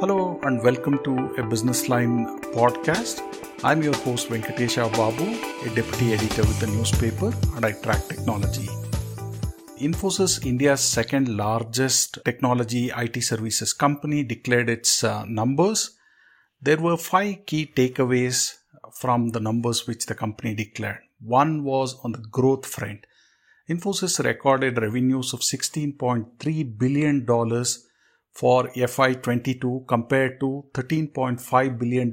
Hello and welcome to a Business Line podcast. I'm your host Venkatesha Babu, a deputy editor with the newspaper, and I track technology. Infosys, India's second largest technology IT services company, declared its uh, numbers. There were five key takeaways from the numbers which the company declared. One was on the growth front. Infosys recorded revenues of $16.3 billion for FY22 compared to $13.5 billion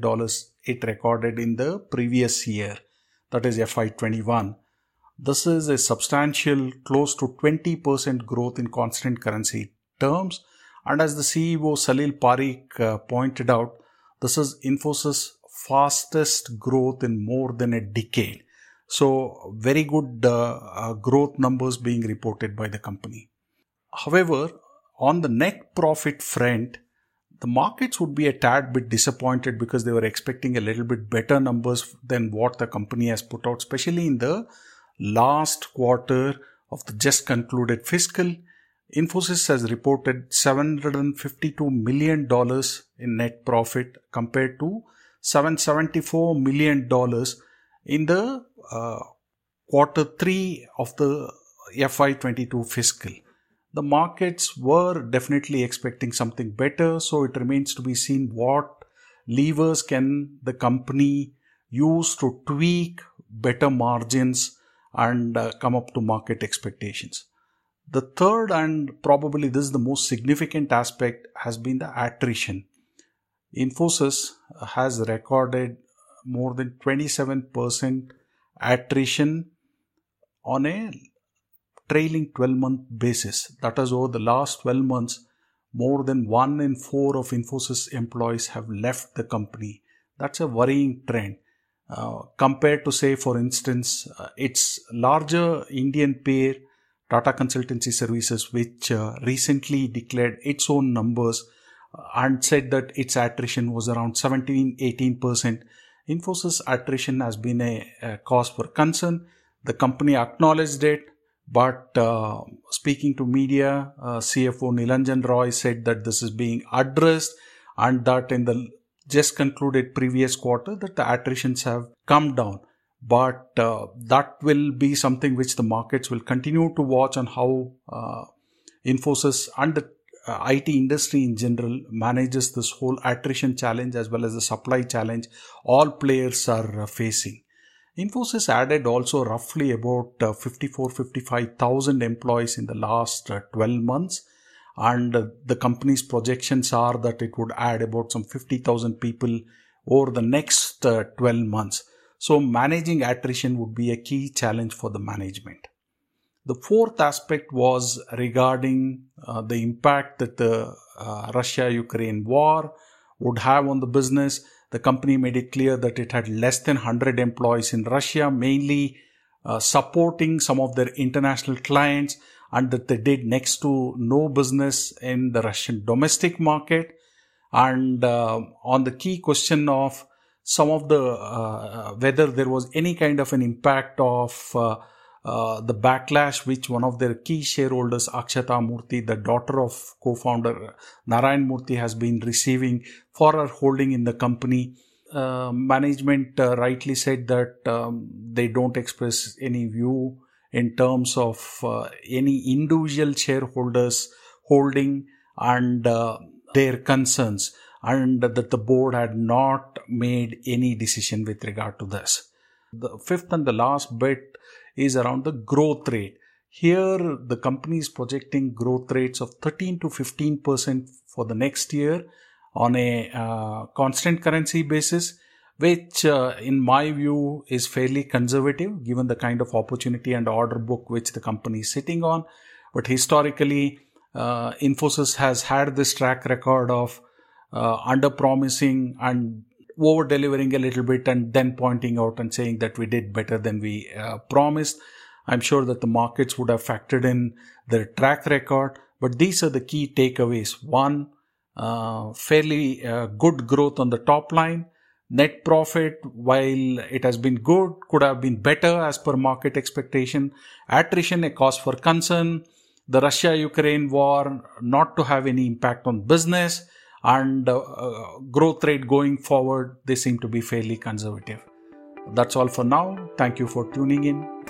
it recorded in the previous year, that is FY21. This is a substantial close to 20% growth in constant currency terms. And as the CEO Salil Parekh uh, pointed out, this is Infosys fastest growth in more than a decade. So very good uh, uh, growth numbers being reported by the company. However, on the net profit front, the markets would be a tad bit disappointed because they were expecting a little bit better numbers than what the company has put out, especially in the last quarter of the just concluded fiscal. Infosys has reported $752 million in net profit compared to $774 million in the uh, quarter three of the FY22 fiscal the markets were definitely expecting something better. So it remains to be seen what levers can the company use to tweak better margins and uh, come up to market expectations. The third and probably this is the most significant aspect has been the attrition. Infosys has recorded more than 27% attrition on a trailing 12 month basis. That is over the last 12 months, more than one in four of Infosys employees have left the company. That's a worrying trend. Uh, compared to say, for instance, uh, its larger Indian peer, Tata Consultancy Services, which uh, recently declared its own numbers uh, and said that its attrition was around 17-18%. Infosys attrition has been a, a cause for concern. The company acknowledged it but uh, speaking to media, uh, CFO Nilanjan Roy said that this is being addressed and that in the just concluded previous quarter that the attritions have come down. But uh, that will be something which the markets will continue to watch on how uh, Infosys and the uh, IT industry in general manages this whole attrition challenge as well as the supply challenge all players are uh, facing. Infosys added also roughly about uh, 54 55,000 employees in the last uh, 12 months and uh, the company's projections are that it would add about some 50,000 people over the next 12 months. So managing attrition would be a key challenge for the management. The fourth aspect was regarding uh, the impact that the uh, Russia Ukraine war would have on the business the company made it clear that it had less than 100 employees in Russia, mainly uh, supporting some of their international clients, and that they did next to no business in the Russian domestic market. And uh, on the key question of some of the uh, whether there was any kind of an impact of uh, the backlash which one of their key shareholders, Akshata Murthy, the daughter of co-founder Narayan Murthy, has been receiving for her holding in the company. Uh, management uh, rightly said that um, they don't express any view in terms of uh, any individual shareholders holding and uh, their concerns and that the board had not made any decision with regard to this. The fifth and the last bit is around the growth rate. Here, the company is projecting growth rates of 13 to 15% for the next year on a uh, constant currency basis, which, uh, in my view, is fairly conservative given the kind of opportunity and order book which the company is sitting on. But historically, uh, Infosys has had this track record of uh, under promising and over delivering a little bit and then pointing out and saying that we did better than we uh, promised. I'm sure that the markets would have factored in their track record, but these are the key takeaways. One, uh, fairly uh, good growth on the top line. Net profit, while it has been good, could have been better as per market expectation. Attrition, a cause for concern. The Russia Ukraine war, not to have any impact on business and uh, uh, growth rate going forward, they seem to be fairly conservative. That's all for now. Thank you for tuning in.